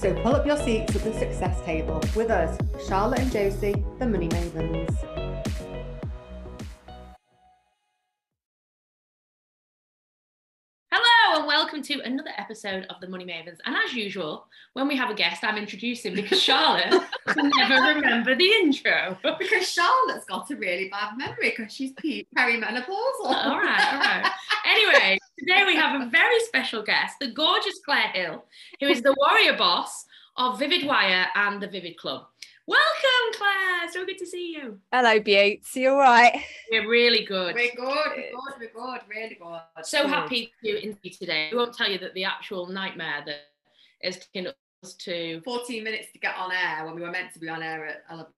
So pull up your seats at the success table with us, Charlotte and Josie, the Money Mavens. Hello and welcome to another episode of the Money Mavens. And as usual, when we have a guest, I'm introducing because Charlotte can never remember the intro. Because Charlotte's got a really bad memory because she's perimenopausal. all right, all right. Anyway, today we have a very special guest, the gorgeous Claire Hill, who is the warrior boss of Vivid Wire and the Vivid Club. Welcome, Claire. So good to see you. Hello, Buttes. You all right? We're really good. We're good, we're good, we're good, really good. So Good. happy to interview today. We won't tell you that the actual nightmare that is taking us to 14 minutes to get on air when we were meant to be on air at 11.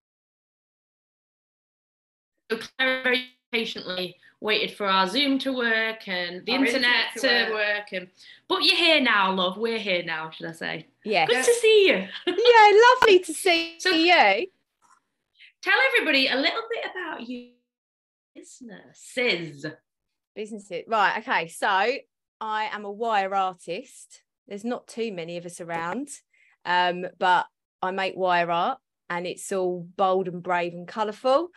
So Claire very patiently waited for our Zoom to work and the internet, internet to to work. and but you're here now, love. We're here now, should I say? Yeah. Good to see you. Yeah, lovely to see So- you. Tell everybody a little bit about you businesses. Businesses. Right. Okay. So I am a wire artist. There's not too many of us around, um, but I make wire art and it's all bold and brave and colourful.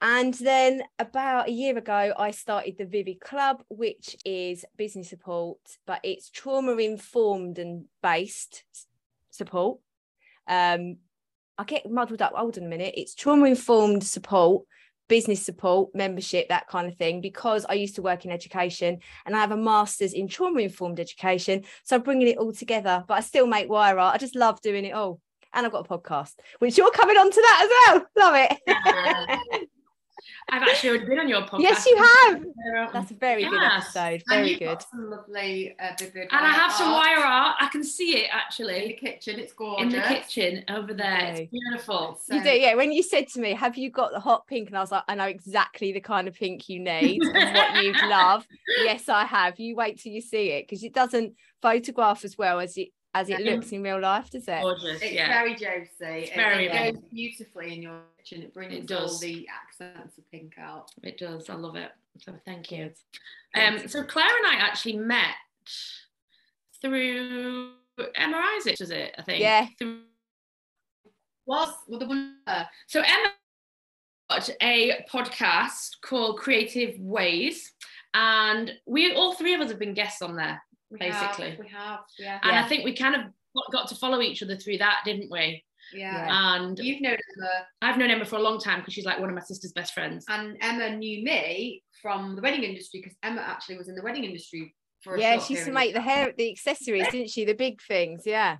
And then about a year ago, I started the Vivid Club, which is business support, but it's trauma informed and based support. Um, I get muddled up. Hold on a minute. It's trauma informed support, business support, membership, that kind of thing, because I used to work in education and I have a master's in trauma informed education. So I'm bringing it all together, but I still make wire art. I just love doing it all. And I've got a podcast, which you're coming on to that as well. Love it. I've actually already been on your podcast. yes, you have. That's a very good Yes. episode. And Very you've good. got some lovely uh, vivid I have some wire art. I can see it actually in the kitchen. It's gorgeous. in the kitchen over there. Okay. It's beautiful. So- You do, yeah. When you said to me, "Have you got the hot pink?" and I was like, "I know exactly the kind of pink you need and what you'd love." Yes, I have. You wait till you see it because it doesn't photograph as well as it as it Yeah. looks in real life, does it? Gorgeous. It's yeah. very Josie. It- very it, goes beautifully in your kitchen. It brings It all does. the accents of pink out. It does. I love it. So thank you. Um, so Claire and I actually met through Emma Isaacs, was it? I think. Yeah. Through, Was well, the one uh, so Emma got a podcast called Creative Ways, and we all three of us have been guests on there, we Basically. have, we have, yeah, and I think we kind of got- got to follow each other through that, didn't we? yeah. And You've known Emma, I've known Emma for a long time because she's like one of my sister's best friends. and Emma knew me from the wedding industry because Emma actually was in the wedding industry for a Yeah, short she used to make the hair, the accessories, didn't she? The big things. Yeah.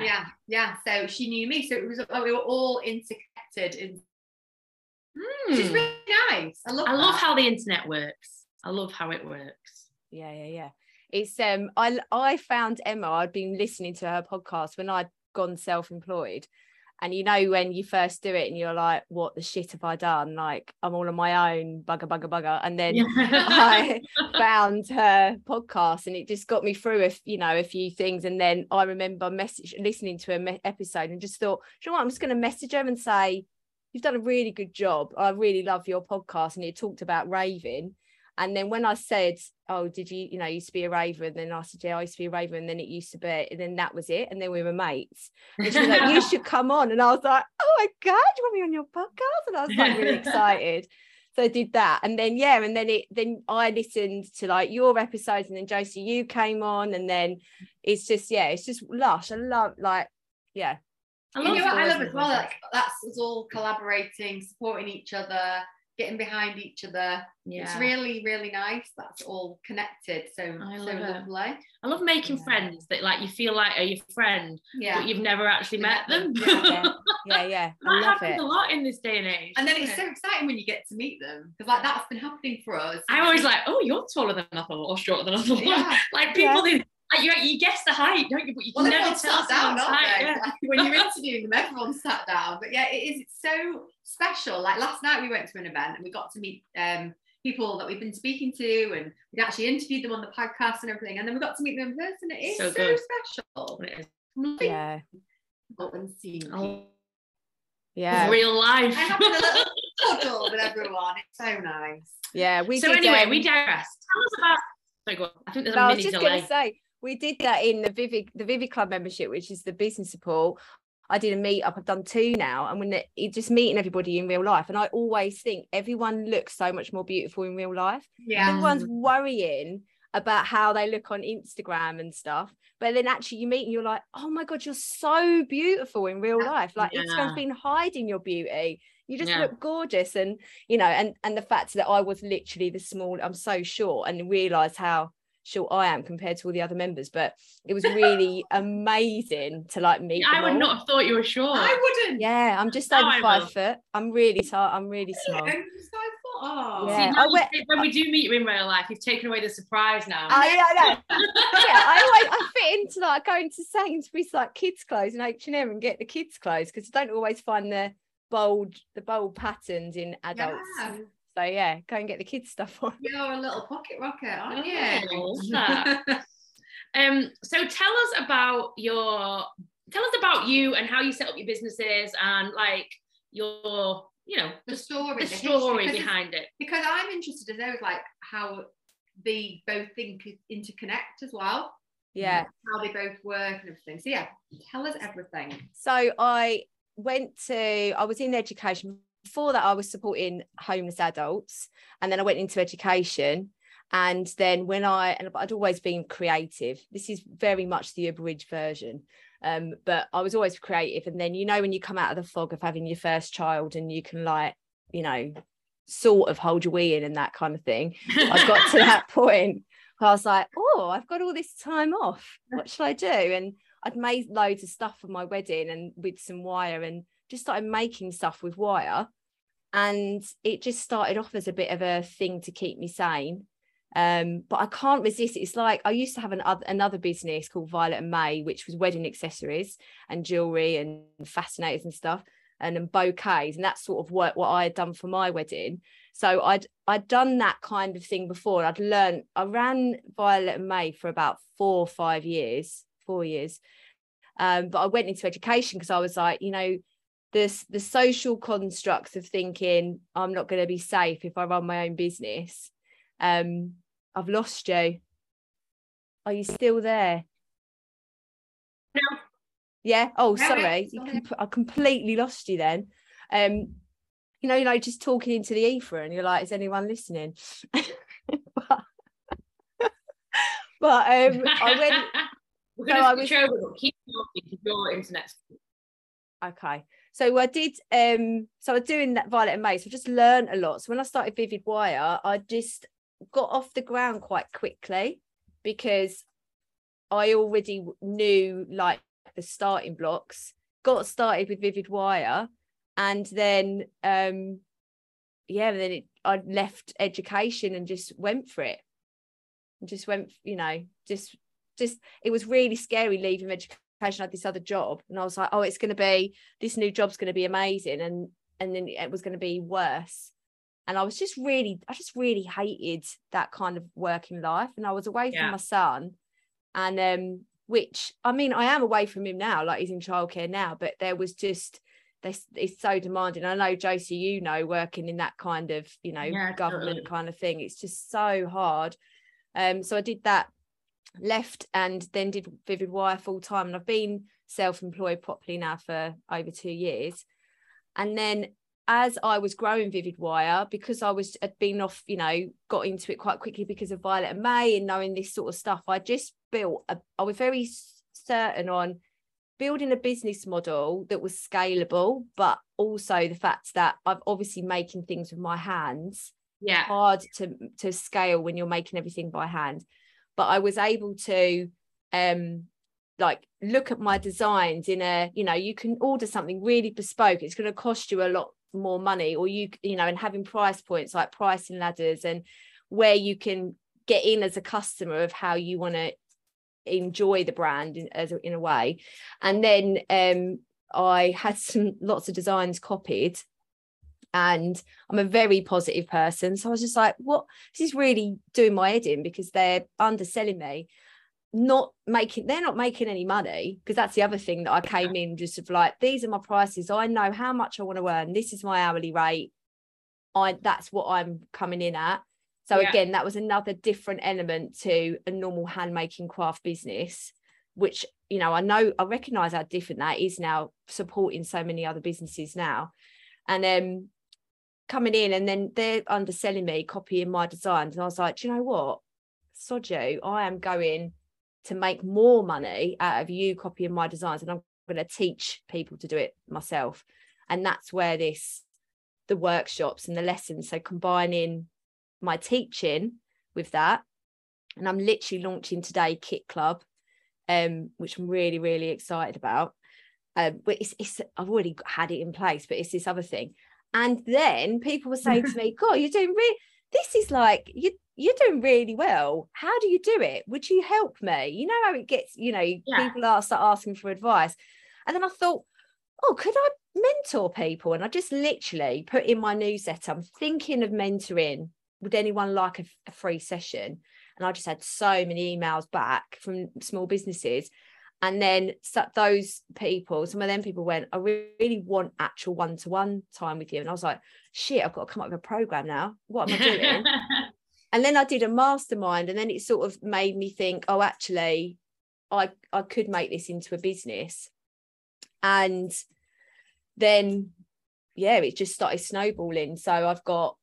Yeah, yeah. So she knew me. So it was like we were all interconnected. In, which is Hmm. really nice. I love. I love how the internet works. I love how it works. Yeah, yeah, yeah. It's um I I found Emma, I'd been listening to her podcast when I'd gone self-employed. And you know when you first do it and you're like, what the shit have I done? Like I'm all on my own, bugger, bugger, bugger. And then I found her podcast and it just got me through a you know a few things and then I remember message listening to a me- episode and just thought you know what I'm just going to message her and say you've done a really good job I really love your podcast and it talked about raving and then when I said oh did you you know used to be a raver? And then I said yeah I used to be a raver. And then it used to be and then that was it. And then we were mates. And she was like you should come on. And I was like oh my god you want me on your podcast? And I was like really excited. So I did that. And then yeah and then it then I listened to like your episodes and then Josie you came on. And then it's just yeah it's just lush. I love like yeah. I You love know what? I love as well? Like that's us all collaborating, supporting each other, getting behind each other. Yeah. It's really, really nice. That's all connected. So I so love it. lovely. I love making Yeah. friends that like you feel like are your friend, Yeah. but you've never actually met them. Yeah. yeah yeah yeah I that love happens it a lot in this day and age. And then it's it? so exciting when you get to meet them because like that's been happening for us. I'm always like, oh, you're taller than I thought, or shorter than I thought. yeah. like people, who, like you, you guess the height, don't you? But you Well, can never never tell tell down, someone's aren't height. they? yeah. When you're interviewing interviewing them, everyone sat down. But yeah, it is it's so special. Like last night we went to an event and we got to meet um, people that we've been speaking to and we actually interviewed them on the podcast and everything. And then we got to meet them in person. It is So so, special. It is. Yeah. but when seeing Oh. Yeah. Real life. And having a little cuddle with everyone. It's so nice. Yeah. We so did, anyway, um, we digress. Tell us about. Sorry, go on. I think there's No, a I was mini just delay. going to say we did that in the Vivid the Vivid Club membership, which is the business support. I did a meet up. I've done two now, and when it, just meeting everybody in real life, and I always think everyone looks so much more beautiful in real life. Yeah. Everyone's worrying about how they look on Instagram and stuff, but then actually you meet and you're like, oh my god, you're so beautiful in real life. Like Yeah. Instagram's been hiding your beauty. You just Yeah. look gorgeous, and you know, and and the fact that I was literally the small. I'm so short, and realised how short I am compared to all the other members. But it was really amazing to like meet. I would all. not have thought you were short. I wouldn't. Yeah, I'm just Now over I five will. foot. I'm really tall. I'm really small. And so I thought, oh, Yeah. See, now I went- when we do meet you in real life, you've taken away the surprise now. I, I know. yeah, I always I fit into like going to Sainsbury's like kids clothes and H and M and get the kids clothes because I don't always find the bold the bold patterns in adults. Yeah. So yeah, go and get the kids stuff on. You're a little pocket rocket, aren't Oh, you? Um, so tell us about your tell us about you and how you set up your businesses and like your you know the story, the the story behind it. because I'm interested to know like how they both think interconnect as well. Yeah. How they both work and everything. So yeah, tell us everything. So I went to I was in education. Before that, I was supporting homeless adults, and then I went into education. And then when I and I'd always been creative. This is very much the abridged version. Um, but I was always creative. And then you know when you come out of the fog of having your first child and you can like, you know, sort of hold your wee in and that kind of thing. I got to that point where I was like, oh, I've got all this time off. What should I do? And I'd made loads of stuff for my wedding and with some wire and just started making stuff with wire. And it just started off as a bit of a thing to keep me sane. Um, but I can't resist it. It's like I used to have an oth- another business called Violet and May, which was wedding accessories and jewelry and fascinators and stuff, and, and bouquets, and that's sort of what what I had done for my wedding. So I'd I'd done that kind of thing before. I'd learned. I ran Violet and May for about four or five years, four years. Um, but I went into education because I was like, you know, this the social constructs of thinking I'm not going to be safe if I run my own business. Um, I've lost you. Are you still there? No. Yeah. Oh, No, no, sorry. Com- I completely lost you then. Um, you know, you know, just talking into the ether, and you're like, "Is anyone listening?" but, but um, I went. We're gonna I switch was- over, keep talking because your internet's Okay. So I did um so I was doing that Violet and May. So I just learned a lot. So when I started Vivid Wire, I just got off the ground quite quickly because I already knew like the starting blocks, got started with Vivid Wire, and then um yeah, then it I left education and just went for it. And just went, you know, just just it was really scary leaving education. I had this other job, and I was like, oh, it's going to be this new job's going to be amazing, and and then it was going to be worse. And I was just really, I just really hated that kind of working life, and I was away Yeah. from my son, and um, which I mean, I am away from him now, like he's in childcare now, but there was just this it's so demanding. I know Josie, you know, working in that kind of, you know, Yeah, government totally. kind of thing. It's just so hard. Um, so I did that, left and then did Vivid Wire full time. And I've been self-employed properly now for over two years. And then as I was growing Vivid Wire, because I was had been off, you know, got into it quite quickly because of Violet and May and knowing this sort of stuff, I just built a, I was very certain on building a business model that was scalable, but also the fact that I've obviously making things with my hands yeah. hard to to scale when you're making everything by hand but i was able to um like look at my designs in a you know you can order something really bespoke. It's going to cost you a lot more money or you you know and having price points like pricing ladders and where you can get in as a customer of how you want to enjoy the brand in, as a, in a way. And then um I had some lots of designs copied and I'm a very positive person. So I was just like, what? This is really doing my head in because they're underselling me, not making, they're not making any money. Because that's the other thing that I came in just of like, these are my prices. I know how much I want to earn. This is my hourly rate. I that's what I'm coming in at. So yeah. again, that was another different element to a normal handmaking craft business, which you know I know I recognize how different that is now supporting so many other businesses now. And um coming in and then they're underselling me, copying my designs. And I was like, you know what? Sod you, I am going to make more money out of you copying my designs and I'm going to teach people to do it myself. And that's where this, the workshops and the lessons, so combining my teaching with that. And I'm literally launching today Kit Club, um, which I'm really, really excited about. Um, but it's, it's I've already had it in place, but it's this other thing. And then people were saying to me, God, you're doing really, this is like, you, you're doing really well. How do you do it? Would you help me? You know how it gets, you know, yeah. people are start asking for advice. And then I thought, oh, could I mentor people? And I just literally put in my newsletter, I'm thinking of mentoring. Would anyone like a, a free session? And I just had so many emails back from small businesses and then so those people some of them people went i really want actual one-to-one time with you. And i was like shit i've got to come up with a program now. What am i doing? And then i did a mastermind and then it sort of made me think oh actually i i could make this into a business. And then yeah it just started snowballing. So i've got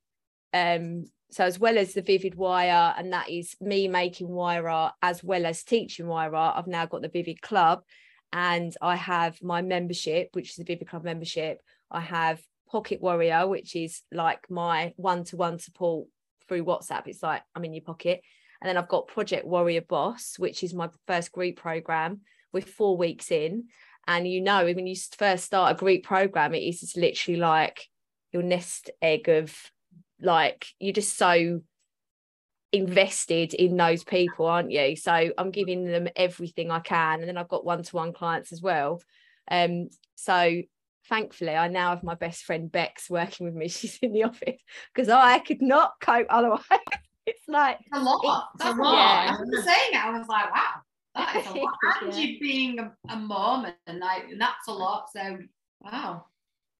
um so as well as the vivid wire and that is me making wire art as well as teaching wire art i've now got the vivid club. And i have my membership which is the vivid club membership. I have pocket warrior which is like my one-to-one support through whatsapp. It's like i'm in your pocket. And then i've got project warrior boss which is my first group program with four weeks in. And you know when you first start a group program it is just literally like your nest egg of like you're just so invested in those people aren't you? So i'm giving them everything i can and then i've got one-to-one clients as well. Um so thankfully i now have my best friend bex working with me. She's in the office because i could not cope otherwise. It's like a lot. it's that's a lot. yeah. i was saying it i was like wow that is a lot. And yeah. you being a, a mom and like and that's a lot. So wow.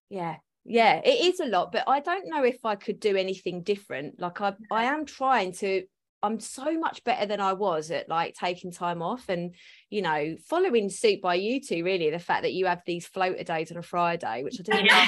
Yeah yeah it is a lot but i don't know if i could do anything different. Like i i am trying to i'm so much better than i was at like taking time off and you know following suit by you two really the fact that you have these floater days on a friday which i didn't love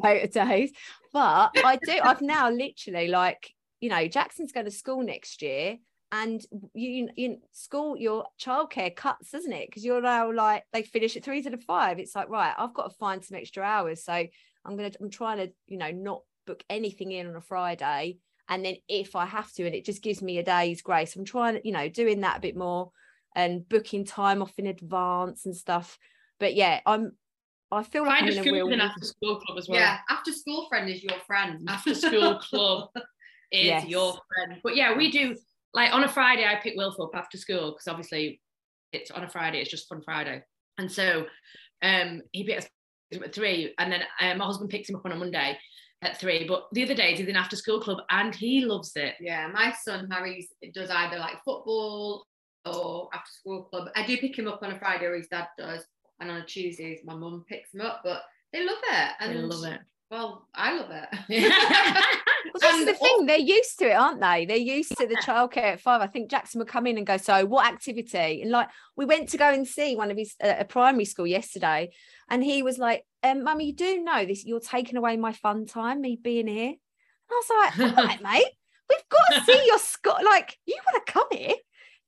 floater days. But i do i've now literally like you know jackson's going to school next year and you, you school your childcare cuts doesn't it because you're now like they finish at three to the five it's like right i've got to find some extra hours so i'm gonna i'm trying to you know not book anything in on a friday and then if i have to and it just gives me a day's grace i'm trying you know doing that a bit more and booking time off in advance and stuff but yeah i'm I feel like kind I'm of in a real after school club as well. Yeah, after school friend is your friend. After school club is yes. your friend. But yeah, we do like on a Friday, I pick Wilf up after school because obviously it's on a Friday, it's just fun Friday. And so um, he picks him at three, and then uh, my husband picks him up on a Monday at three. But the other days he's in after school club and he loves it. Yeah, my son Harry does either like football or after school club. I do pick him up on a Friday, or his dad does, and on a Tuesdays my mum picks him up. But they love it. And they love it. Well, I love it. well, that's the thing. They're used to it, aren't they? They're used to the childcare at five. I think Jackson would come in and go, "So, what activity?" And like, we went to go and see one of his uh, a primary school yesterday, and he was like, um, "Mummy, you do know this? You're taking away my fun time, me being here." And I was like, "All right, mate, we've got to see your school. Like, you want to come here?"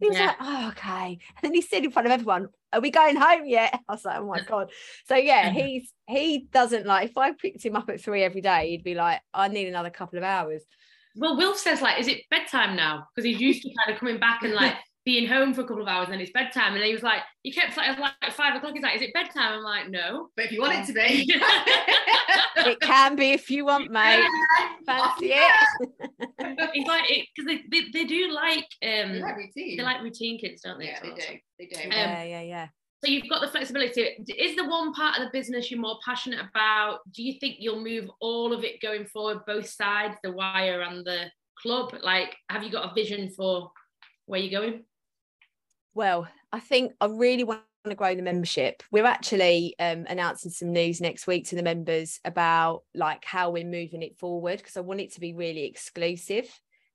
he was yeah. like, oh, okay. And then he said in front of everyone, Are we going home yet? I was like, Oh my God. So yeah, he's he doesn't like if I picked him up at three every day, he'd be like, I need another couple of hours. Well, Wilf says, like, is it bedtime now? Because he's used to kind of coming back and like being home for a couple of hours and then it's bedtime. And he was like, he kept like, like five o'clock. He's like, is it bedtime? I'm like, no. But if you want it to be, it can be if you want, mate. Fancy it. He's like, because they, they, they do like, um, they like routine. They like routine kids, don't they? Yeah, they do. They do. Um, yeah, yeah, yeah. So you've got the flexibility. Is the one part of the business you're more passionate about? Do you think you'll move all of it going forward, both sides, the wire and the club? Like, have you got a vision for where you're going? Well, I think I really want to grow the membership. We're actually um, announcing some news next week to the members about like how we're moving it forward because I want it to be really exclusive.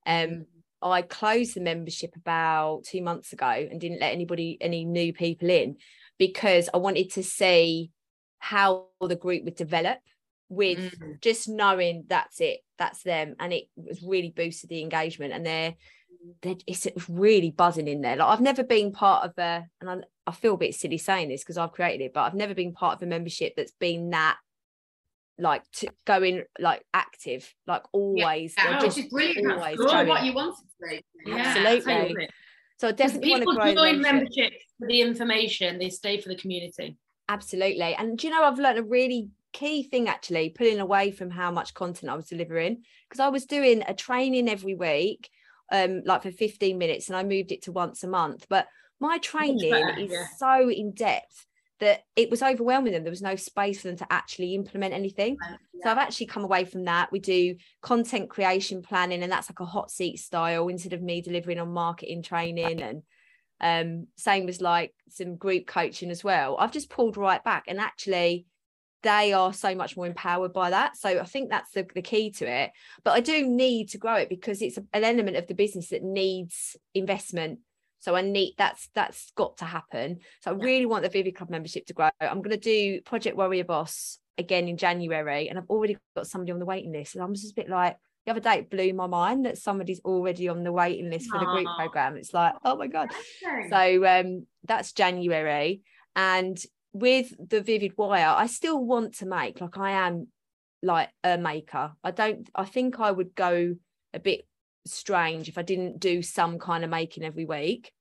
Um, I closed the membership about two months ago and didn't let anybody, any new people in because I wanted to see how the group would develop with mm. just knowing that's it, that's them. And it was really boosted the engagement and they're, they're it's really buzzing in there. Like I've never been part of a, and I, I feel a bit silly saying this because I've created it, but I've never been part of a membership that's been that like to going like active, like always. Yeah, just which is brilliant. Always what you wanted to be. Yeah, absolutely. So I definitely want to grow join membership for the information. They stay for the community. Absolutely. And do you know I've learned a really key thing actually, pulling away from how much content I was delivering because I was doing a training every week, um, like for 15 minutes, and I moved it to once a month. But my training is yeah. so in depth that it was overwhelming them. There was no space for them to actually implement anything. Yeah. So I've actually come away from that. We do content creation planning, and that's like a hot seat style instead of me delivering on marketing training and um, same as like some group coaching as well. I've just pulled right back and actually they are so much more empowered by that. So I think that's the, the key to it. But I do need to grow it because it's an element of the business that needs investment so I need that's that's got to happen. So I really want the Vivid Club membership to grow. I'm going to do Project Warrior Boss again in January, and I've already got somebody on the waiting list. And I'm just a bit like the other day it blew my mind that somebody's already on the waiting list for the group program. It's like oh my god. So um, that's January, and with the Vivid Wire, I still want to make like I am like a maker. I don't. I think I would go a bit strange if I didn't do some kind of making every week.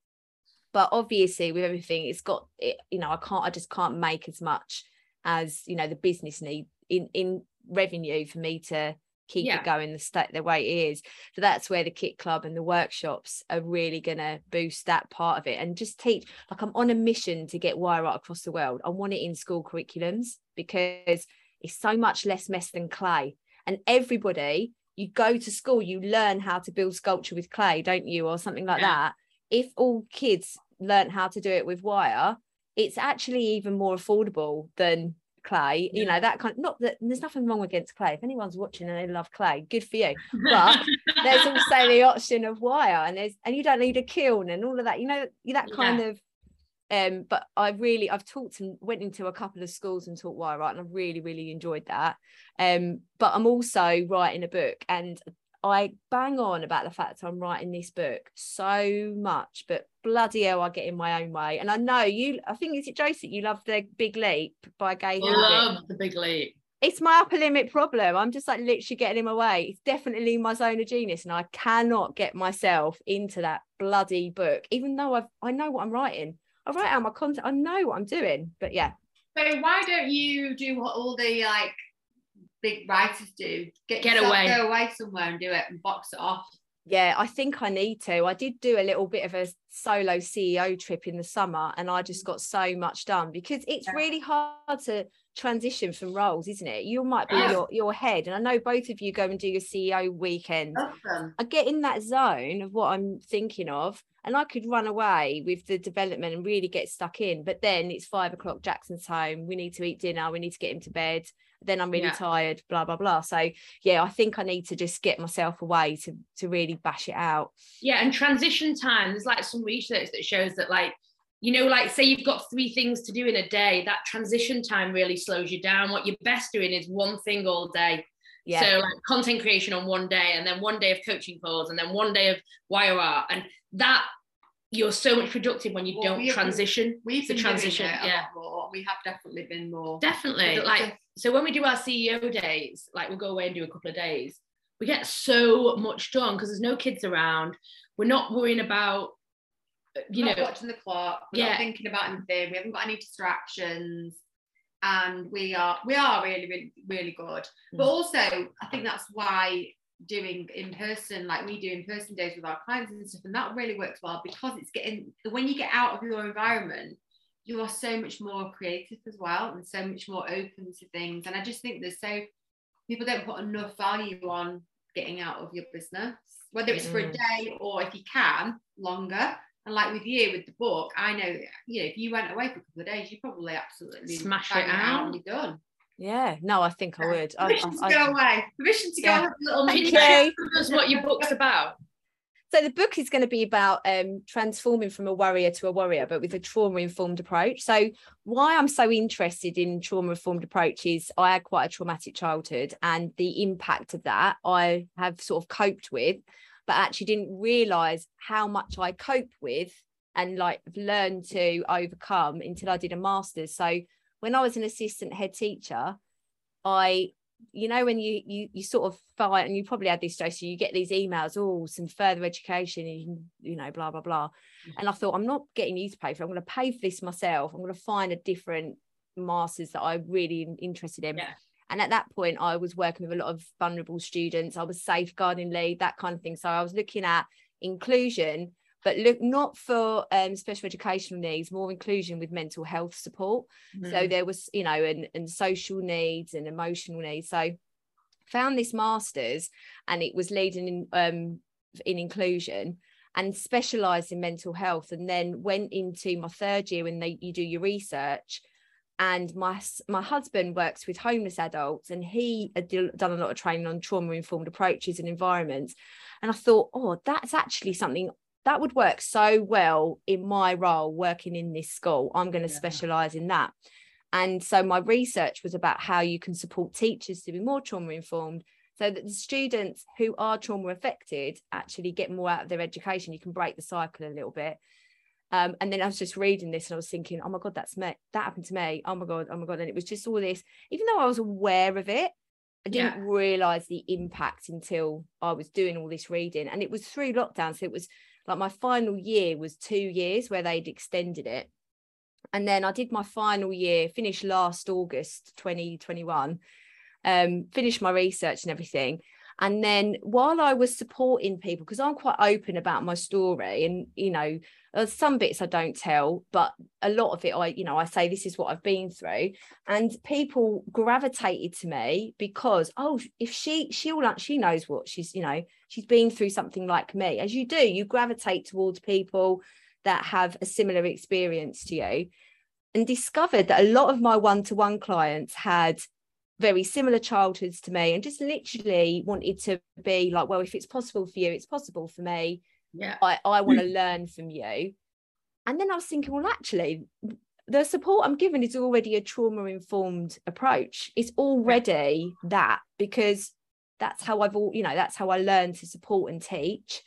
But obviously, with everything, it's got it, you know, I can't, I just can't make as much as you know the business need in in revenue for me to keep yeah. it going the state the way it is. So that's where the kit club and the workshops are really gonna boost that part of it and just teach. Like I'm on a mission to get wire art across the world. I want it in school curriculums because it's so much less mess than clay. And everybody you go to school, you learn how to build sculpture with clay, don't you, or something like yeah. that. If all kids learn how to do it with wire, it's actually even more affordable than clay yeah. you know that kind of, not that there's nothing wrong against clay if anyone's watching and they love clay good for you but there's also the option of wire and there's and you don't need a kiln and all of that you know that kind yeah. of um but i really i've talked and went into a couple of schools and taught wire art and i've really really enjoyed that um but i'm also writing a book and i bang on about the fact i'm writing this book so much but bloody hell i get in my own way and i know you i think is it josie you love the big leap by gay i love the big leap it's my upper limit problem. I'm just like literally getting in my way. It's definitely my zone of genius, and I cannot get myself into that bloody book, even though I've I know what I'm writing. I write out my content. I know what I'm doing. But yeah. So why don't you do what all the like big writers do? Get, get away. Go away somewhere and do it and box it off. Yeah, I think I need to. I did do a little bit of a solo CEO trip in the summer and I just mm. got so much done because it's yeah. really hard to transition from roles, isn't it? You might be yeah. your, your head. And I know both of you go and do your CEO weekend. Awesome. I get in that zone of what I'm thinking of and I could run away with the development and really get stuck in. But then it's five o'clock, Jackson's home. We need to eat dinner. We need to get him to bed. Then I'm really yeah. tired. Blah blah blah. So yeah, I think I need to just get myself away to to really bash it out. Yeah, and transition time. There's like some research that shows that like you know, like say you've got three things to do in a day, that transition time really slows you down. What you're best doing is one thing all day. Yeah. So like content creation on one day, and then one day of coaching calls, and then one day of wire art, and that you're so much productive when you well, don't transition. we've the transition, yeah. We have definitely been more definitely productive. like so when we do our CEO days, like we'll go away and do a couple of days, we get so much done because there's no kids around. We're not worrying about uh, you not know watching the clock. We're yeah. not thinking about anything. We haven't got any distractions. And we are we are really, really, really good. Mm. But also I think that's why doing in person, like we do in person days with our clients and stuff, and that really works well because it's getting when you get out of your environment, you are so much more creative as well and so much more open to things. And I just think there's so people don't put enough value on getting out of your business, whether it's for a Mm. day or if you can longer. And like with you with the book, I know you know if you went away for a couple of days, you probably absolutely Smash it out. and be done. Yeah, no, I think I would. I, Permission to go I- away. Permission to go Yeah. on a little mini. That's what your book's about. So the book is going to be about um, transforming from a worrier to a warrior, but with a trauma-informed approach. So why I'm so interested in trauma-informed approaches, I had quite a traumatic childhood, and the impact of that I have sort of coped with, but actually didn't realise how much I cope with and like learned to overcome until I did a master's. So when I was an assistant head teacher, I you know when you you you sort of fight and you probably had this Josie, you get these emails oh some further education and you, you know blah blah blah. Mm-hmm. And I thought I'm not getting you to pay for it. I'm going to pay for this myself. I'm going to find a different masters that I'm really in- interested in. Yeah. and at that point I was working with a lot of vulnerable students. I was safeguarding lead that kind of thing. So I was looking at inclusion but look not for um, special educational needs more inclusion with mental health support. So Mm. there was you know and, and social needs and emotional needs. So found this masters and it was leading in um in inclusion and specialized in mental health and then went into my third year when they you do your research and my my husband works with homeless adults and he had done a lot of training on trauma informed approaches and environments. And i thought oh that's actually something that would work so well in my role working in this school i'm going to Yeah. specialize in that and so my research was about how you can support teachers to be more trauma informed so that the students who are trauma affected actually get more out of their education you can break the cycle a little bit um, and then I was just reading this and I was thinking, oh my God, that's me. That happened to me. Oh my God, oh my God. And it was just all this, even though I was aware of it, I didn't realize the impact until I was doing all this reading. And it was through lockdown. So it was like my final year was two years where they'd extended it. And then I did my final year, finished last August 2021, um, finished my research and everything. And then while I was supporting people, because I'm quite open about my story, and you know, uh, some bits I don't tell, but a lot of it I, you know, I say this is what I've been through, and people gravitated to me because oh, if she she'll she knows what she's, you know, she's been through something like me. As you do, you gravitate towards people that have a similar experience to you, and discovered that a lot of my one-to-one clients had very similar childhoods to me and just literally wanted to be like well if it's possible for you it's possible for me. Yeah. i i want to learn from you. And then i was thinking well actually the support i'm given is already a trauma informed approach. It's already that because that's how i've all you know that's how i learned to support and teach.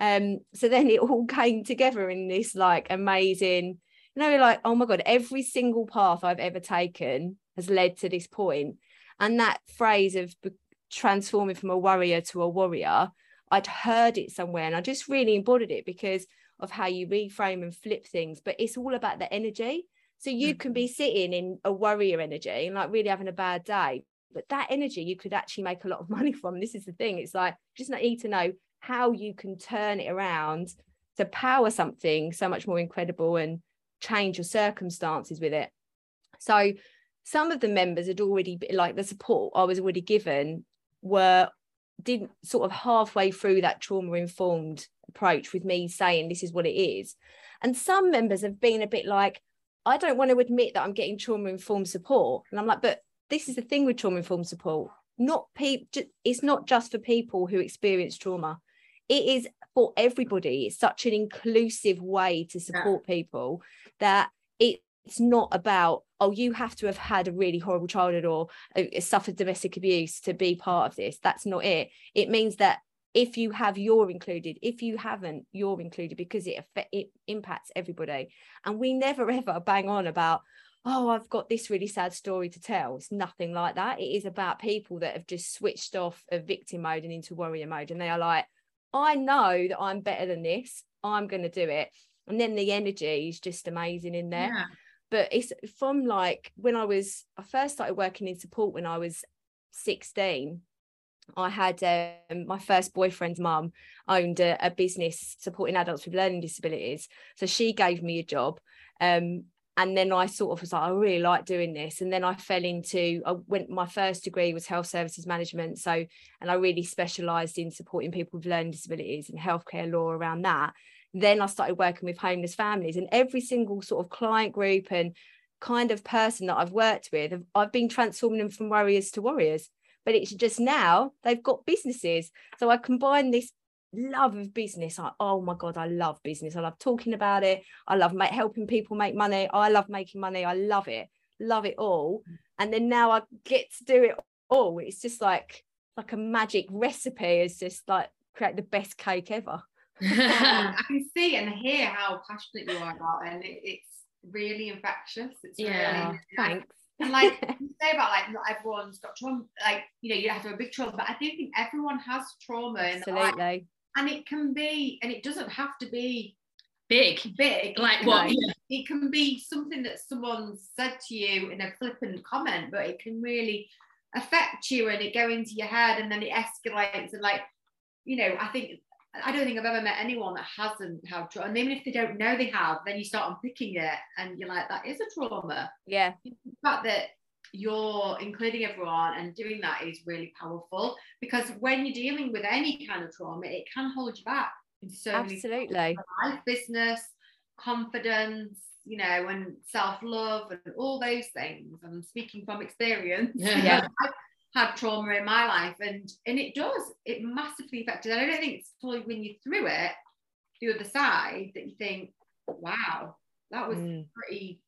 Um so then it all came together in this like amazing you know like oh my god every single path i've ever taken has led to this point. And that phrase of transforming from a worrier to a warrior i'd heard it somewhere and i just really embodied it because of how you reframe and flip things but it's all about the energy. So you mm. can be sitting in a worrier energy and like really having a bad day but that energy you could actually make a lot of money from. This is the thing it's like just need to know how you can turn it around to power something so much more incredible and change your circumstances with it. So some of the members had already like the support I was already given were didn't sort of halfway through that trauma informed approach with me saying this is what it is. And some members have been a bit like I don't want to admit that I'm getting trauma informed support. And I'm like but this is the thing with trauma informed support. Not people it's not just for people who experience trauma. It is for everybody. It's such an inclusive way to support people that it it's not about oh you have to have had a really horrible childhood or uh, suffered domestic abuse to be part of this. That's not it. It means that if you have you're included if you haven't you're included because it affect, it impacts everybody. And we never ever bang on about oh i've got this really sad story to tell. It's nothing like that. It is about people that have just switched off of victim mode and into warrior mode. And they are like i know that i'm better than this. I'm going to do it. And then the energy is just amazing in there. Yeah. But it's from like when I was I first started working in support when I was 16 I had um, my first boyfriend's mum owned a, a business supporting adults with learning disabilities so she gave me a job um, and then I sort of was like, I really like doing this. And then I fell into, I went, my first degree was health services management. So, and I really specialized in supporting people with learning disabilities and healthcare law around that. Then I started working with homeless families, and every single sort of client group and kind of person that I've worked with, I've been transforming them from worriers to warriors. But it's just now they've got businesses. So I combine this love of business. I, oh my God, I love business. I love talking about it. I love make, helping people make money. I love making money. I love it. Love it all. And then now I get to do it all. It's just like like a magic recipe. It's just like create the best cake ever. Um, I can see and hear how passionate you are about it. And it, it's really infectious. It's yeah, really thanks. And like you say about like not everyone's got trauma, like you know, you have to have a big trauma, but I do think everyone has trauma Absolutely and it can be and it doesn't have to be big big like what it can be something that someone said to you in a flippant comment but it can really affect you and it go into your head and then it escalates and like you know i think i don't think i've ever met anyone that hasn't had trauma and even if they don't know they have then you start unpicking it and you're like that is a trauma yeah the fact that you're including everyone and doing that is really powerful because when you're dealing with any kind of trauma, it can hold you back in so absolutely many life, business, confidence, you know, and self-love and all those things. I'm speaking from experience. Yeah. I've had trauma in my life and and it does, it massively affected. And I don't think it's fully when you're through it, the other side, that you think, wow, that was mm. pretty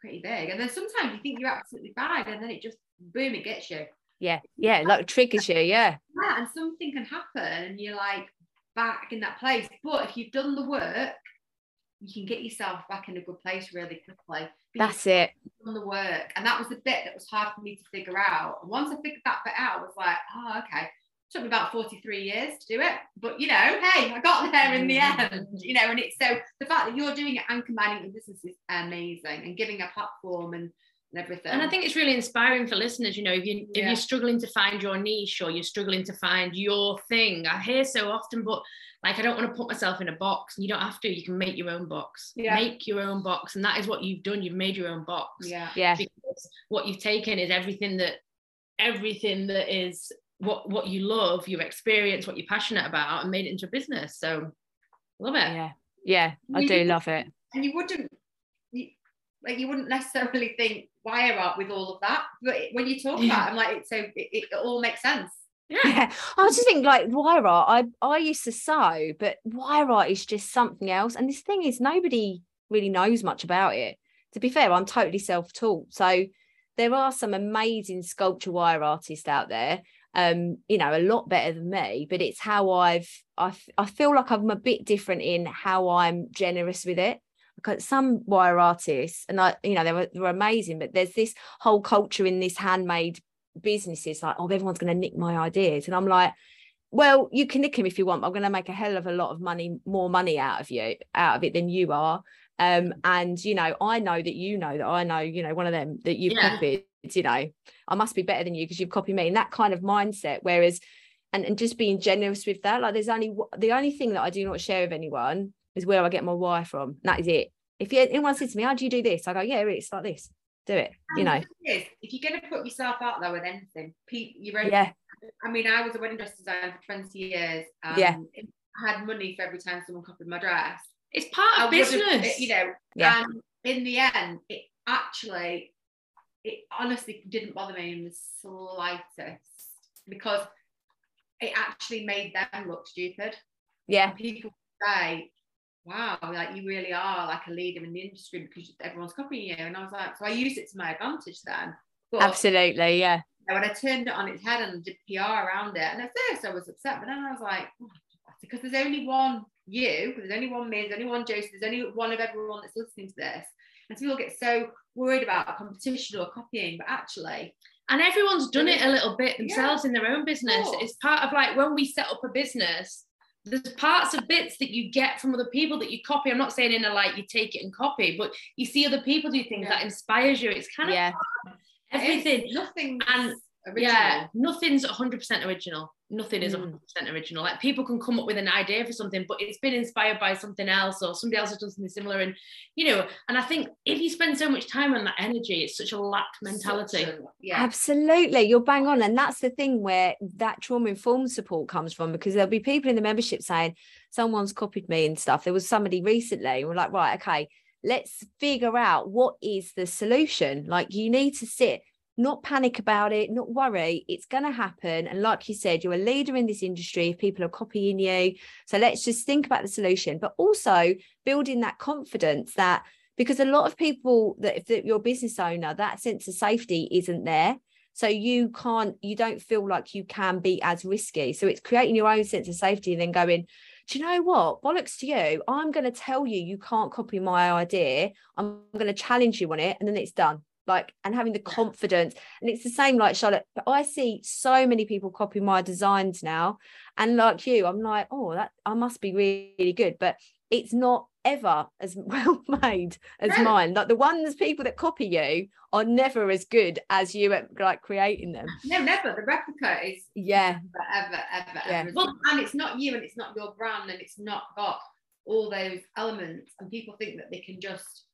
pretty big. And then sometimes you think you're absolutely fine, and then it just boom, it gets you. Yeah, yeah, like triggers you, yeah. Yeah, and something can happen, and you're like back in that place. But if you've done the work, you can get yourself back in a good place really quickly. That's it. Done the work, and that was the bit that was hard for me to figure out. And once I figured that bit out, I was like, oh, okay. It took me about 43 years to do it, but you know, hey, I got there in the mm. end, you know. And it's so the fact that you're doing it and combining it business is amazing, and giving a platform and and everything. And I think it's really inspiring for listeners. You know, if you if yeah. you're struggling to find your niche or you're struggling to find your thing, I hear so often, but like I don't want to put myself in a box. And you don't have to. You can make your own box. Yeah. Make your own box, and that is what you've done. You've made your own box. Yeah. Yeah. Because what you've taken is everything that everything that is what what you love, your experience, what you're passionate about, and made it into a business. So love it. Yeah. Yeah, I do love it. And you wouldn't like you wouldn't necessarily think wire art with all of that but when you talk yeah. about it i'm like so it, it, all makes sense yeah. yeah. I was just thinking like wire art. I I used to sew, but wire art is just something else. And this thing is nobody really knows much about it. To be fair, I'm totally self-taught. So there are some amazing sculpture wire artists out there. Um, you know, a lot better than me, but it's how I've I, I feel like I'm a bit different in how I'm generous with it because some wire artists and I, you know, they were, they were amazing, but there's this whole culture in this handmade businesses like, oh, everyone's going to nick my ideas. And I'm like, well, you can nick them if you want. I'm going to make a hell of a lot of money, more money out of you, out of it than you are. Um, and you know, I know that you know that I know, you know, one of them that you've yeah. copied, you know, I must be better than you because you've copied me. And that kind of mindset. Whereas, and, and just being generous with that, like there's only the only thing that I do not share with anyone is where I get my wire from. that is it. If you, anyone says to me, "How do you do this?" I go, "Yeah, it's like this. Do it." You know. If you're going to put yourself out there with anything, you're own, yeah. I mean, I was a wedding dress designer for 20 years. Um, yeah. I had money for every time someone copied my dress. It's part of I uh, business, you know. Yeah. And in the end, it actually, it honestly didn't bother me in the slightest because it actually made them look stupid. Yeah. And people say, wow, like you really are like a leader in the industry because everyone's copying you. And I was like, so I used it to my advantage then. But, Absolutely, yeah. When I turned it on its head and did PR around it, and at first I was upset, but then I was like, oh, because there's only one you, there's only one me, there's only one Josie, there's only one of everyone that's listening to this. And people get so worried about competition or copying, but actually, and everyone's done it a little bit themselves yeah. in their own business. It's part of like when we set up a business, there's parts of bits that you get from other people that you copy. I'm not saying in a like you take it and copy, but you see other people do things yeah. that inspires you. It's kind of yeah. everything. Nothing and original. Yeah, nothing's 100% original. Nothing is Mm. 100% original. Like people can come up with an idea for something, but it's been inspired by something else or somebody else has done something similar. And, you know, and I think if you spend so much time on that energy, it's such a lack mentality. A- yeah. Absolutely, you're bang on, and that's the thing where that trauma informed support comes from because there'll be people in the membership saying someone's copied me and stuff. There was somebody recently, and we're like, right, okay, let's figure out what is the solution. Like, you need to sit, not panic about it, not worry. It's going to happen, and like you said, you're a leader in this industry. If people are copying you, so let's just think about the solution, but also building that confidence that because a lot of people that if you're a business owner that sense of safety isn't there. So you can't you don't feel like you can be as risky. So it's creating your own sense of safety and then going do you know what? Bollocks to you. I'm going to tell you you can't copy my idea. I'm going to challenge you on it and then it's done like and having the confidence and it's the same like charlotte but i see so many people copy my designs now and like you i'm like oh that i must be really good but it's not ever as well made as mine like the ones people that copy you are never as good as you at like creating them No, never. The replica is yeah ever, ever, Yeah. ever. Well- and it's not you and it's not your brand and it's not got all those elements. And people think that they can just.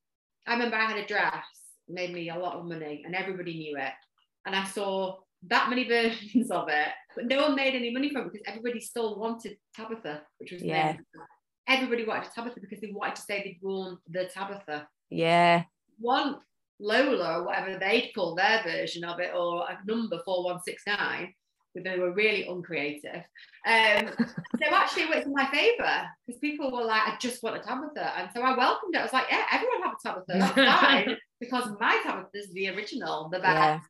I remember I had a dress, made me a lot of money, and everybody knew it. And I saw that many versions of it, but no one made any money from it because everybody still wanted Tabitha, which was Yeah. Everybody wanted Tabitha because they wanted to say they'd worn the Tabitha. yeah One Lola or whatever they'd call their version of it, or a number 4169, but they were really uncreative. Um, so actually it worked in my favour because people were like, I just want a Tabitha. And so I welcomed it. I was like, yeah, everyone have a Tabitha. That's fine. Because my Tabitha is the original, the best. yeah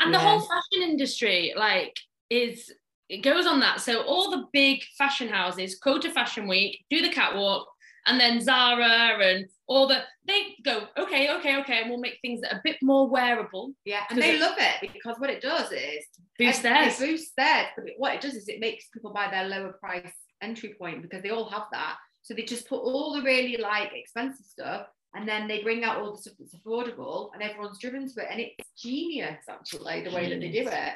And the Yeah. whole fashion industry, like, is it goes on that. So all the big fashion houses go to Fashion Week, do the catwalk, and then Zara and all the they go, okay, okay, okay, and we'll make things that are a bit more wearable, Yeah, and they it- love it because what it does is boost theirs. It boosts theirs, but it- what it does is it makes people buy their lower price entry point because they all have that. So they just put all the really like expensive stuff, and then they bring out all the stuff that's affordable, and everyone's driven to it, and it's genius actually the way that they do it.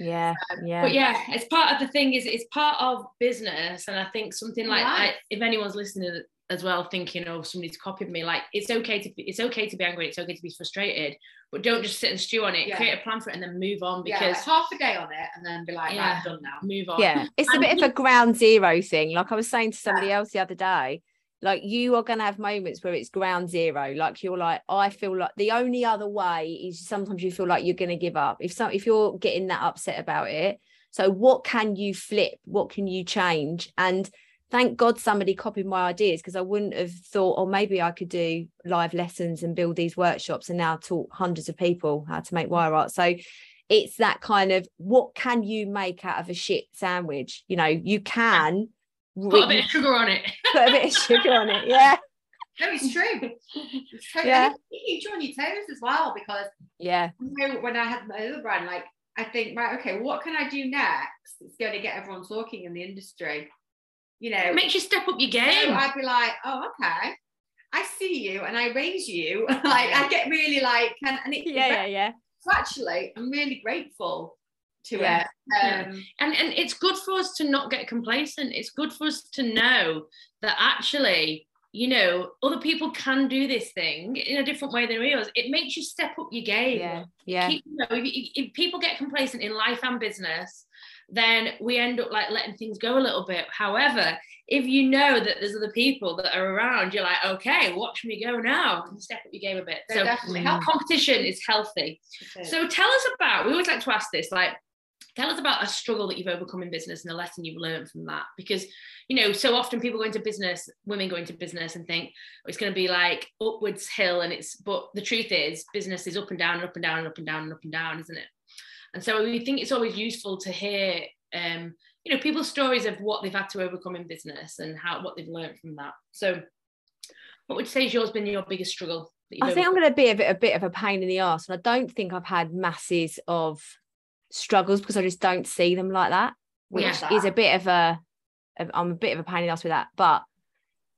yeah um, yeah But yeah, it's part of the thing is it's part of business, and I think something like Right. I, if anyone's listening as well, thinking oh somebody's copied me, like it's okay to be, it's okay to be angry, it's okay to be frustrated, but don't just sit and stew on it. Yeah. Create a plan for it and then move on yeah, because like half a day on it, and then be like, Yeah. right, done now. move on. yeah it's a bit of a ground zero thing like i was saying to somebody else the other day like you are going to have moments where it's ground zero. Like you're like i feel like the only other way is sometimes you feel like you're going to give up. If so if you're getting that upset about it so what can you flip? What can you change? And thank god somebody copied my ideas because i wouldn't have thought oh maybe i could do live lessons and build these workshops and now taught hundreds of people how to make wire art. So it's that kind of what can you make out of a shit sandwich? You know you can Put a bit of sugar on it. put a bit of sugar on it yeah No, it's true. It's totally, Yeah. and it keeps you on your toes as well because yeah you know, when I had my other brand, like I think, right, okay, what can I do next that's going to get everyone talking in the industry? You know, It makes you step up your so game. I'd be like, oh, okay, I see you and I raise you. like I get really like, and, and it, yeah yeah yeah so actually, I'm really grateful to Yeah. it. Yeah. Um, and and it's good for us to not get complacent. It's good for us to know that actually you know other people can do this thing in a different way than we us it makes you step up your game. Yeah. Yeah. Keep, you know, if, if- people get complacent in life and business then we end up like letting things go a little bit. However if you know that there's other people that are around you're like okay watch me go now. And step up your game a bit. So so definitely competition is healthy. So tell us about, we always like to ask this, like, tell us about a struggle that you've overcome in business and a lesson you've learned from that. Because, you know, so often people go into business, women go into business and think oh, it's going to be like upwards hill. And it's, but the truth is, business is up and down and up and down and up and down and up and down, isn't it? And so we think it's always useful to hear, um, you know, people's stories of what they've had to overcome in business and how what they've learned from that. So, what would you say has yours been your biggest struggle? I think I'm going to be a bit, a bit of a pain in the ass, and I don't think I've had masses of struggles because I just don't see them like that, which Yeah. is a bit of a, I'm a bit of a pain in the ass with that. But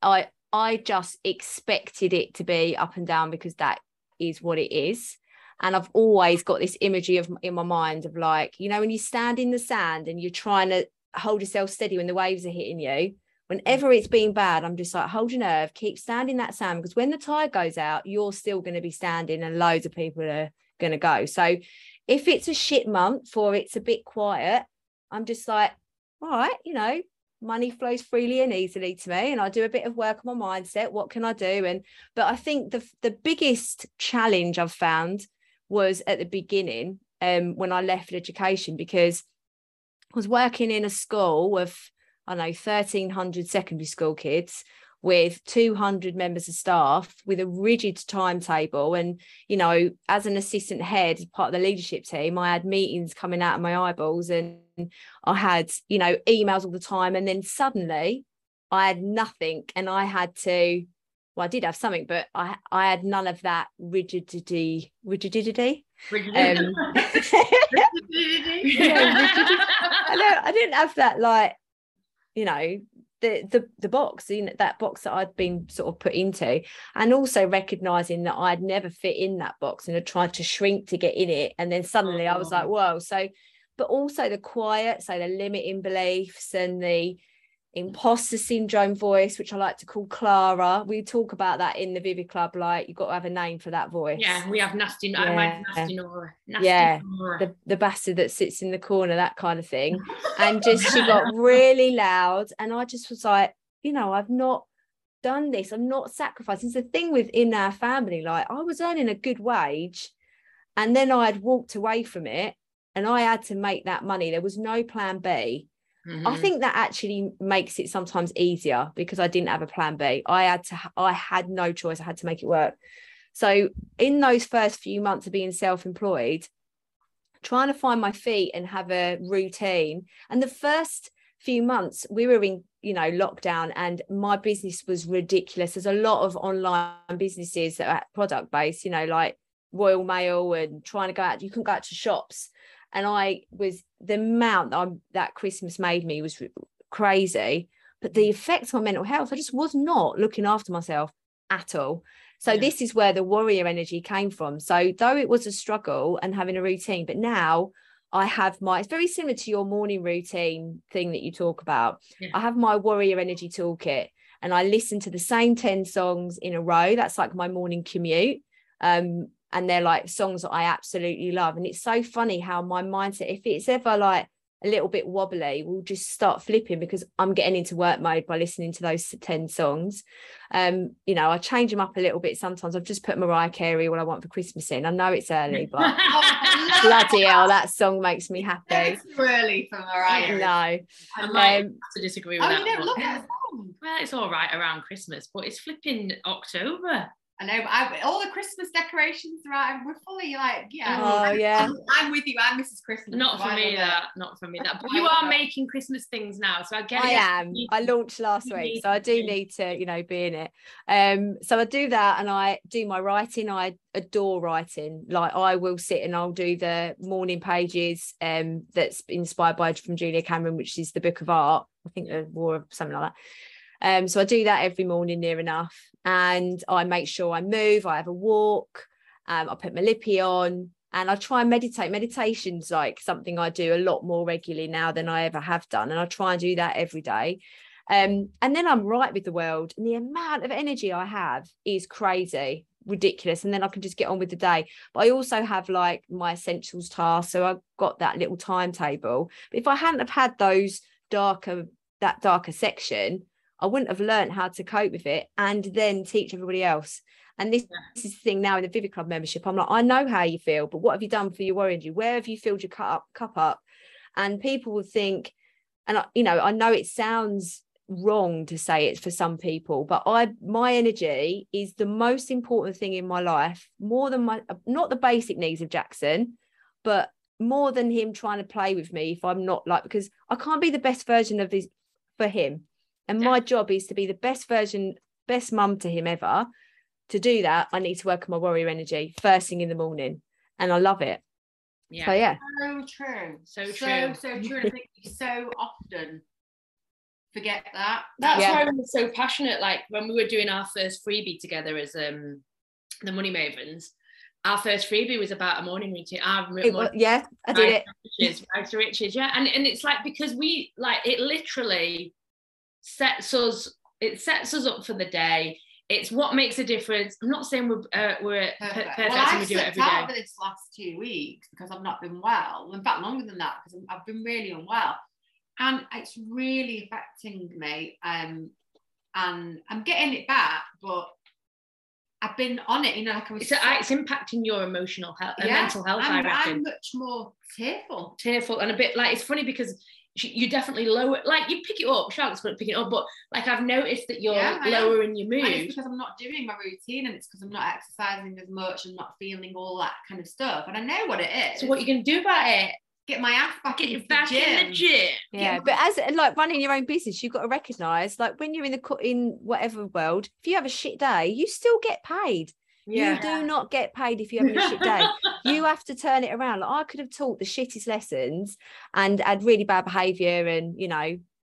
I, I just expected it to be up and down because that is what it is, And I've always got this imagery of in my mind of like, you know, when you stand in the sand and you're trying to hold yourself steady when the waves are hitting you. Whenever it's been bad, I'm just like, hold your nerve, keep standing that sand because when the tide goes out, you're still going to be standing and loads of people are going to go. So if it's a shit month or it's a bit quiet, I'm just like, all right, you know, money flows freely and easily to me and I do a bit of work on my mindset. What can I do? And but I think the the biggest challenge I've found was at the beginning um, when I left education because I was working in a school with I know 1300 secondary school kids with 200 members of staff with a rigid timetable and you know as an assistant head part of the leadership team i had meetings coming out of my eyeballs and i had you know emails all the time and then suddenly i had nothing and i had to well i did have something but i i had none of that rigidity rigidity Rigidity. um, yeah, rigidity. I, don't, I didn't have that like you know the the the box you know, that box that I'd been sort of put into and also recognizing that I'd never fit in that box and had tried to shrink to get in it and then suddenly I was like Oh. whoa so but also the quiet so the limiting beliefs and the imposter syndrome voice which I like to call Clara we talk about that in the Vivid Club like you've got to have a name for that voice yeah, we have nasty. I Yeah. nasty Nora. Nasty Yeah, Nora. the, the bastard that sits in the corner, that kind of thing. And just she got really loud. And I just was like, you know, I've not done this. I'm not sacrificing. It's the thing within our family. Like I was earning a good wage and then I had walked away from it and I had to make that money. There was no plan B. I Mhm. think that actually makes it sometimes easier because I didn't have a plan B. I had to, I had no choice. I had to make it work. So in those first few months of being self-employed, trying to find my feet and have a routine. And the first few months we were in, you know, lockdown and my business was ridiculous. There's a lot of online businesses that are product based, you know, like Royal Mail and trying to go out, you couldn't go out to shops. And I was the amount that, I'm, that Christmas made me was crazy. But the effects on mental health, I just was not looking after myself at all. So Yeah. this is where the warrior energy came from. So though it was a struggle and having a routine, but now I have my it's very similar to your morning routine thing that you talk about. Yeah. I have my warrior energy toolkit and I listen to the same 10 songs in a row. That's like my morning commute. Um, and they're like songs that I absolutely love. And it's so funny how my mindset, if it's ever like a little bit wobbly, will just start flipping because I'm getting into work mode by listening to those 10 songs. Um, you know, I change them up a little bit sometimes. I've just put Mariah Carey what I want for Christmas in. I know it's early, but bloody hell, that song makes me happy. It's too early for Mariah. No. I might Um, have to disagree with oh, that. you don't love that song. Well, it's all right around Christmas, but it's flipping October. I know, but I, all the Christmas decorations, are right? We're fully like, yeah. Oh, I'm, yeah. I'm, I'm with you. I'm Mrs. Christmas. Not so for I me, love it. that. Not for me, that. But you are making Christmas things now, so I get I it. am. You- I launched last week, so I do need to, you know, be in it. Um, so I do that, and I do my writing. I adore writing. Like I will sit and I'll do the morning pages. Um, that's inspired by from Julia Cameron, which is the Book of Art. I think the War of something like that. Um, so I do that every morning near enough, and I make sure I move. I have a walk. Um, I put my lippy on and I try and meditate. Meditation's like something I do a lot more regularly now than I ever have done. And I try and do that every day. Um, and then I'm right with the world. And the amount of energy I have is crazy, ridiculous. And then I can just get on with the day. But I also have like my essentials task. So I've got that little timetable. But if I hadn't have had those darker, that darker section, I wouldn't have learned how to cope with it and then teach everybody else. And this, this is the thing now in the Vivid Club membership. I'm like, I know how you feel, but what have you done for your energy? Where have you filled your cup up, cup up? And people will think, and I, you know, I know it sounds wrong to say it for some people, but I my energy is the most important thing in my life, more than my not the basic needs of Jackson, but more than him trying to play with me if I'm not like because I can't be the best version of his for him. And my job is to be the best version, best mum to him ever. To do that, I need to work on my warrior energy first thing in the morning. And I love it. Yeah. So yeah. So true. So So, true. so true. I think we so often forget that. That's Yeah. why we were so passionate. Like when we were doing our first freebie together as um the Money Mavens, our first freebie was about a morning routine. Our It wa- yeah, I did it. Riches, Rags riches, yeah. And and it's like because we like it literally sets us it sets us up for the day. It's what makes a difference. I'm not saying we're uh, we're per- Perfect. perfect well, and we do it slipped every out day. for this last two weeks because I've not been well. In fact, longer than that because I've been really unwell, and it's really affecting me. Um, and I'm getting it back, but I've been on it. You know, like I was. It's, so- it's impacting your emotional health, uh, Yeah, mental health. I I'm, reckon. I'm much more tearful. tearful and a bit like it's funny because you definitely lower like you pick it up Charlotte's good at picking it up but like I've noticed that you're Yeah, I am. lower in your And it's mood because I'm not doing my routine, and it's because I'm not exercising as much and not feeling all that kind of stuff. And I know what it is. so what you can do about it get my ass back get into back the gym. in the gym Yeah, but as like running your own business, you've got to recognize like when you're in the co- in whatever world, if you have a shit day, you still get paid. You do not get paid if you're having a shit day. You have to turn it around. Like I could have taught the shittest lessons and had really bad behaviour and you know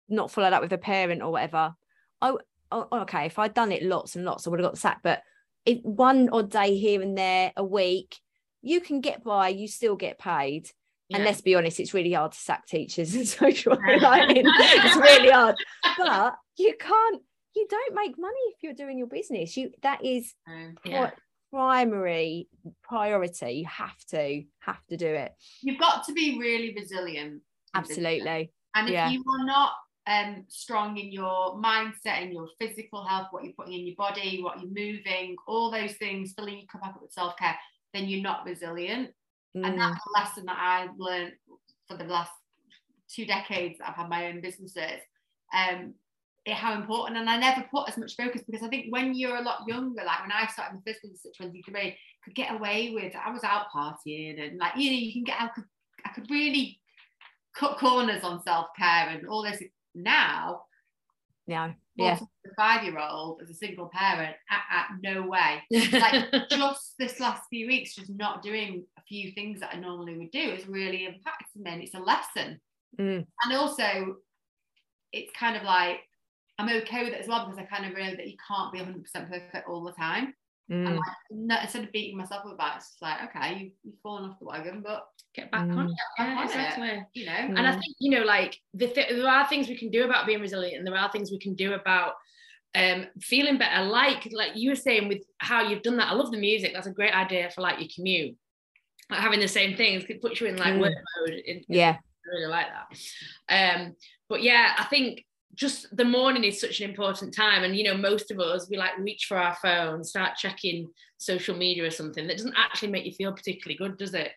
not followed up with a parent or whatever. I oh, okay, if I'd done it lots and lots, I would have got sacked. But if one odd day here and there a week, you can get by. You still get paid. And let's be honest, it's really hard to sack teachers and social it's really hard. But you can't, you don't make money if you're doing your business. You that is Um, yeah. pri- primary priority. You have to, have to do it. You've got to be really resilient. Absolutely. And if Yeah. you are not um, strong in your mindset and your physical health, what you're putting in your body, what you're moving, all those things, filling your cup up with self care, then you're not resilient. And Mm, that's a lesson that I've learned for the last two decades that I've had my own businesses. Um, it, how important, and I never put as much focus because I think when you're a lot younger, like when I started my business at 23, could get away with. I was out partying and like you know you can get. I could I could really cut corners on self care and all this. Now, yeah. Yeah. a five year old as a single parent, at, at no way like just this last few weeks, just not doing a few things that I normally would do is really impacting me. And it's a lesson. Mm. And also, it's kind of like I'm okay with it as well because I kind of know that you can't be 100% perfect all the time. And mm. like, no, instead of beating myself up about it, it's just like, okay, you, you've fallen off the wagon, but get back Mm. on it yeah on it. you know, and I Mm. think you know like the th- there are things we can do about being resilient and there are things we can do about um feeling better like like you were saying with how you've done that I love the music that's a great idea for like your commute like having the same things it puts you in like Mm. work mode in, Yeah. I really like that. Um, but yeah, I think just the morning is such an important time, and you know, most of us we like reach for our phone, start checking social media or something that doesn't actually make you feel particularly good, does it?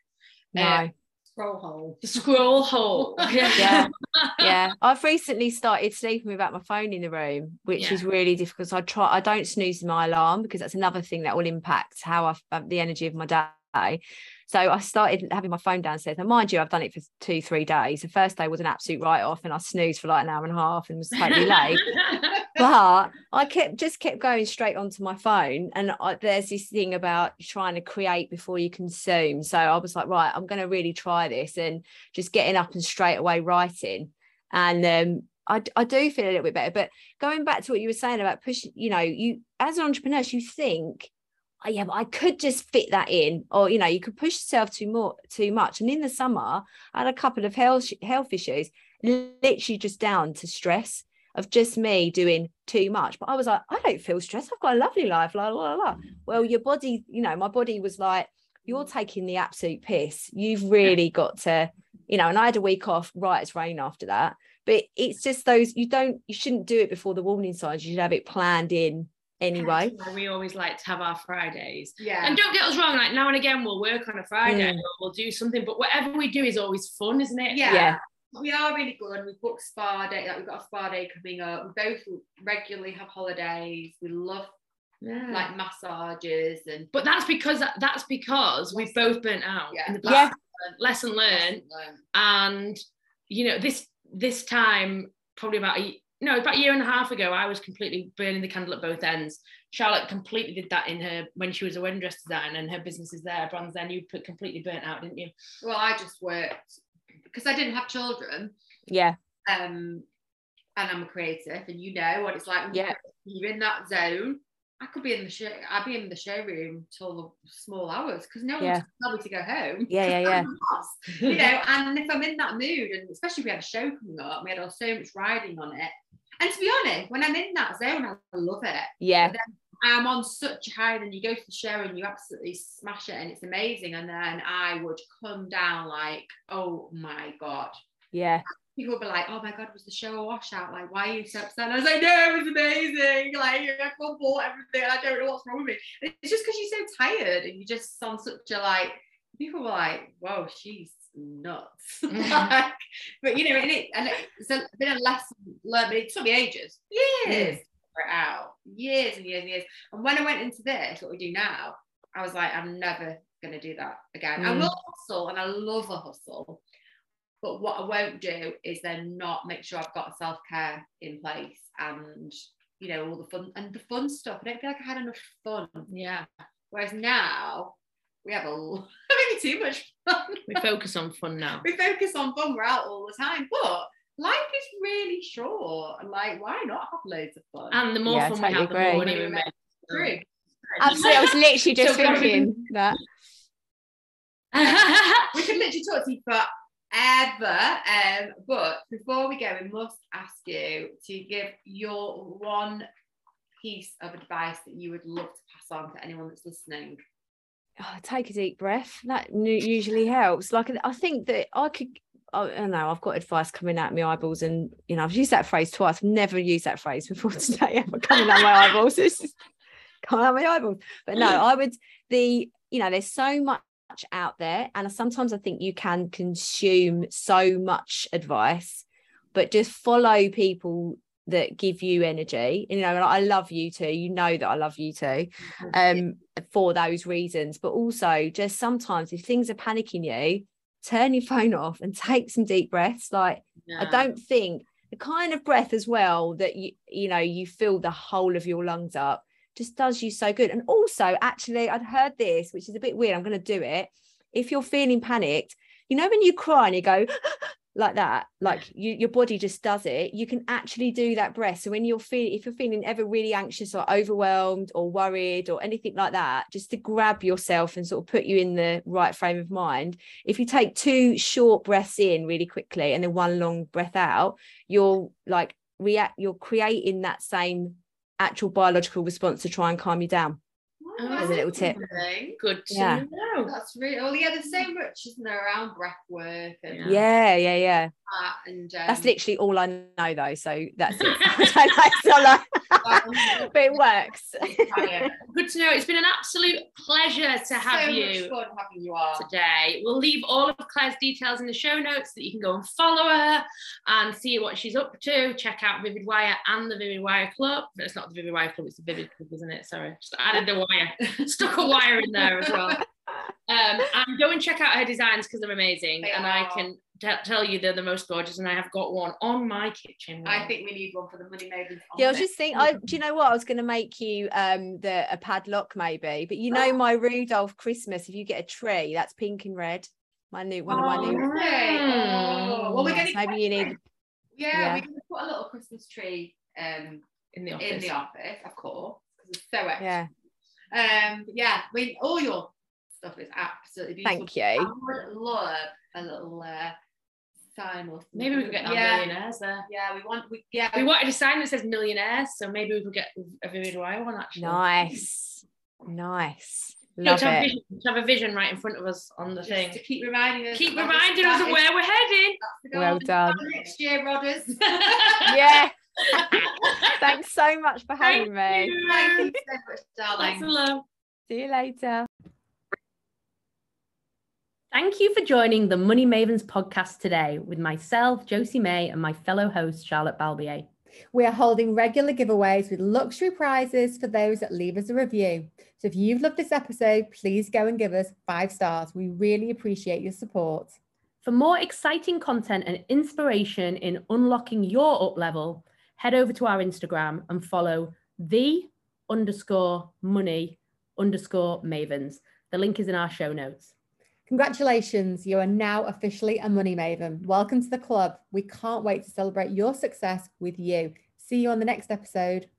No. Uh, scroll hole. the scroll hole. Yeah. yeah i've recently started sleeping without my phone in the room which Yeah. is really difficult so i try i don't snooze my alarm because that's another thing that will impact how i um, the energy of my day so i started having my phone downstairs and mind you i've done it for two three days the first day was an absolute write-off and i snoozed for like an hour and a half and was totally late but I kept just kept going straight onto my phone, and I, there's this thing about trying to create before you consume. So I was like, right, I'm going to really try this, and just getting up and straight away writing, and um, I, I do feel a little bit better. But going back to what you were saying about pushing, you know, you as an entrepreneur, you think. Oh, yeah, but I could just fit that in, or you know, you could push yourself too more too much. And in the summer, I had a couple of health health issues, literally just down to stress of just me doing too much. But I was like, I don't feel stressed. I've got a lovely life. La, la, la, la. Mm. Well, your body, you know, my body was like, you're taking the absolute piss. You've really got to, you know, and I had a week off right as rain after that. But it's just those, you don't, you shouldn't do it before the warning signs. You should have it planned in anyway. We always like to have our Fridays. Yeah. And don't get us wrong, like now and again we'll work on a Friday Mm. or we'll do something, but whatever we do is always fun, isn't it? Yeah. Yeah. We are really good. We've booked spa day. Like we've got a spa day coming up. We both regularly have holidays. We love Yeah. like massages and but that's because that's because we've both burnt out Yeah. in the Yeah. past. Lesson learned. and you know this this time probably about a no about a year and a half ago i was completely burning the candle at both ends charlotte completely did that in her when she was a wedding dress designer and her business is there brands then you put completely burnt out didn't you well, I just worked because I didn't have children. Yeah. Um, and I'm a creative, and you know what it's like. Yeah. You're in that zone. I could be in the show. I'd be in the showroom till the small hours because no one Yeah. would tell me to go home. Yeah, yeah, yeah. I'm the boss, you know, and if I'm in that mood, and especially if we had a show coming up, we had all so much riding on it. And to be honest, when I'm in that zone, I love it. Yeah. I'm on such a high, then you go to the show and you absolutely smash it, and it's amazing. And then I would come down like, oh my god. Yeah. People would be like, "Oh my god, was the show a washout? Like, why are you so upset?" And I was like, "No, it was amazing. Like, I bought everything. I don't know what's wrong with me. And It's just because you're so tired and you just on such a like." People were like, "Whoa, she's nuts." like, but you know, and it and it's a been a lesson learned. But it took me ages, years, to it out, years and years and years. And when I went into this, what we do now, I was like, I'm never gonna do that again. I Mm. will hustle, and I love a hustle. But what I won't do is then not make sure I've got self care in place and you know all the fun and the fun stuff. I don't feel like I had enough fun. Yeah, Whereas now we have a l- maybe too much fun. we focus on fun now. we focus on fun. We're out all the time, but life is really short. And like, why not have loads of fun? And the more Yeah, fun totally we have, the more money we make. True. Absolutely. I was literally just So gotta thinking that. we could literally talk to you forever. Um, but before we go, we must ask you to give your one piece of advice that you would love to pass on to anyone that's listening. Oh, take a deep breath. That usually helps. Like I think that I could. I don't know. I've got advice coming out my eyeballs, and you know I've used that phrase twice. I've never used that phrase before today. Ever coming out my eyeballs. Just coming out my eyeballs. But no, I would. The you know there's so much out there, and sometimes I think you can consume so much advice, but just follow people that give you energy. You know, and I love you too. You know that I love you too um for those reasons. But also just sometimes if things are panicking you turn your phone off and take some deep breaths. Like i don't think the kind of breath as well that you you know you fill the whole of your lungs up just does you so good. And also actually i'd heard this which is a bit weird. I'm going to do it. If you're feeling panicked you know when you cry and you go like that like you, your body just does it. You can actually do that breath. So when you're feeling if you're feeling ever really anxious or overwhelmed or worried or anything like that just to grab yourself and sort of put you in the right frame of mind if you take two short breaths in really quickly and then one long breath out you're like react you're creating that same actual biological response to try and calm you down Oh, As a little tip. interesting. Good to Yeah. know. That's really oh yeah, the same much, isn't there, around breath work and Yeah. yeah yeah yeah that and um, that's literally all i know though so that's it I don't know, it's like- but it works. Good to know. It's been an absolute pleasure to have so you. fun having you on. today. We'll leave all of Claire's details in the show notes so that you can go and follow her and see what she's up to. Check out Vivid Wire and the Vivid Wire Club. No, It's not the Vivid Wire Club, it's the Vivid Club, isn't it? Sorry. Just added the wire. Stuck a wire in there as well. Um, and go and check out her designs because they're amazing. They and I can t- tell you they're the most gorgeous. And I have got one on my kitchen. I think we need one for the money mavens. Yeah, I was it. just thinking. I, do you know what? I was going to make you um the a padlock maybe, but you know Oh. my Rudolph Christmas. If you get a tree, that's pink and red. My new one of my Oh, new. okay. Oh, well, we're Yes, gonna maybe you need. Yeah, yeah. we're gonna put a little Christmas tree um in the office. in the office, of course, because it's so extra. Yeah, Um, yeah, we all your stuff is absolutely beautiful. thank you. I would love a little uh, sign or. Maybe we could get that yeah. millionaires there. Yeah, we want. We, yeah, We wanted a sign that says millionaires, so maybe we could get a Vivid Wire one actually. Nice, nice. No, Love to, have it. vision, to have a vision right in front of us on the just thing. to keep reminding us. Keep of reminding us of where we're heading. That's the goal. Well done. Next year, Rodders. Yeah. Thanks so much for having me. Thank you so much, darling. Thanks a lot. See you later. Thank you for joining the Money Mavens podcast today with myself, Josie May, and my fellow host, Charlotte Balbier. We are holding regular giveaways with luxury prizes for those that leave us a review. So if you've loved this episode, please go and give us five stars. We really appreciate your support. For more exciting content and inspiration in unlocking your up level, head over to our Instagram and follow the underscore money underscore mavens. The link is in our show notes. Congratulations, you are now officially a money maven. Welcome to the club. We can't wait to celebrate your success with you. See you on the next episode.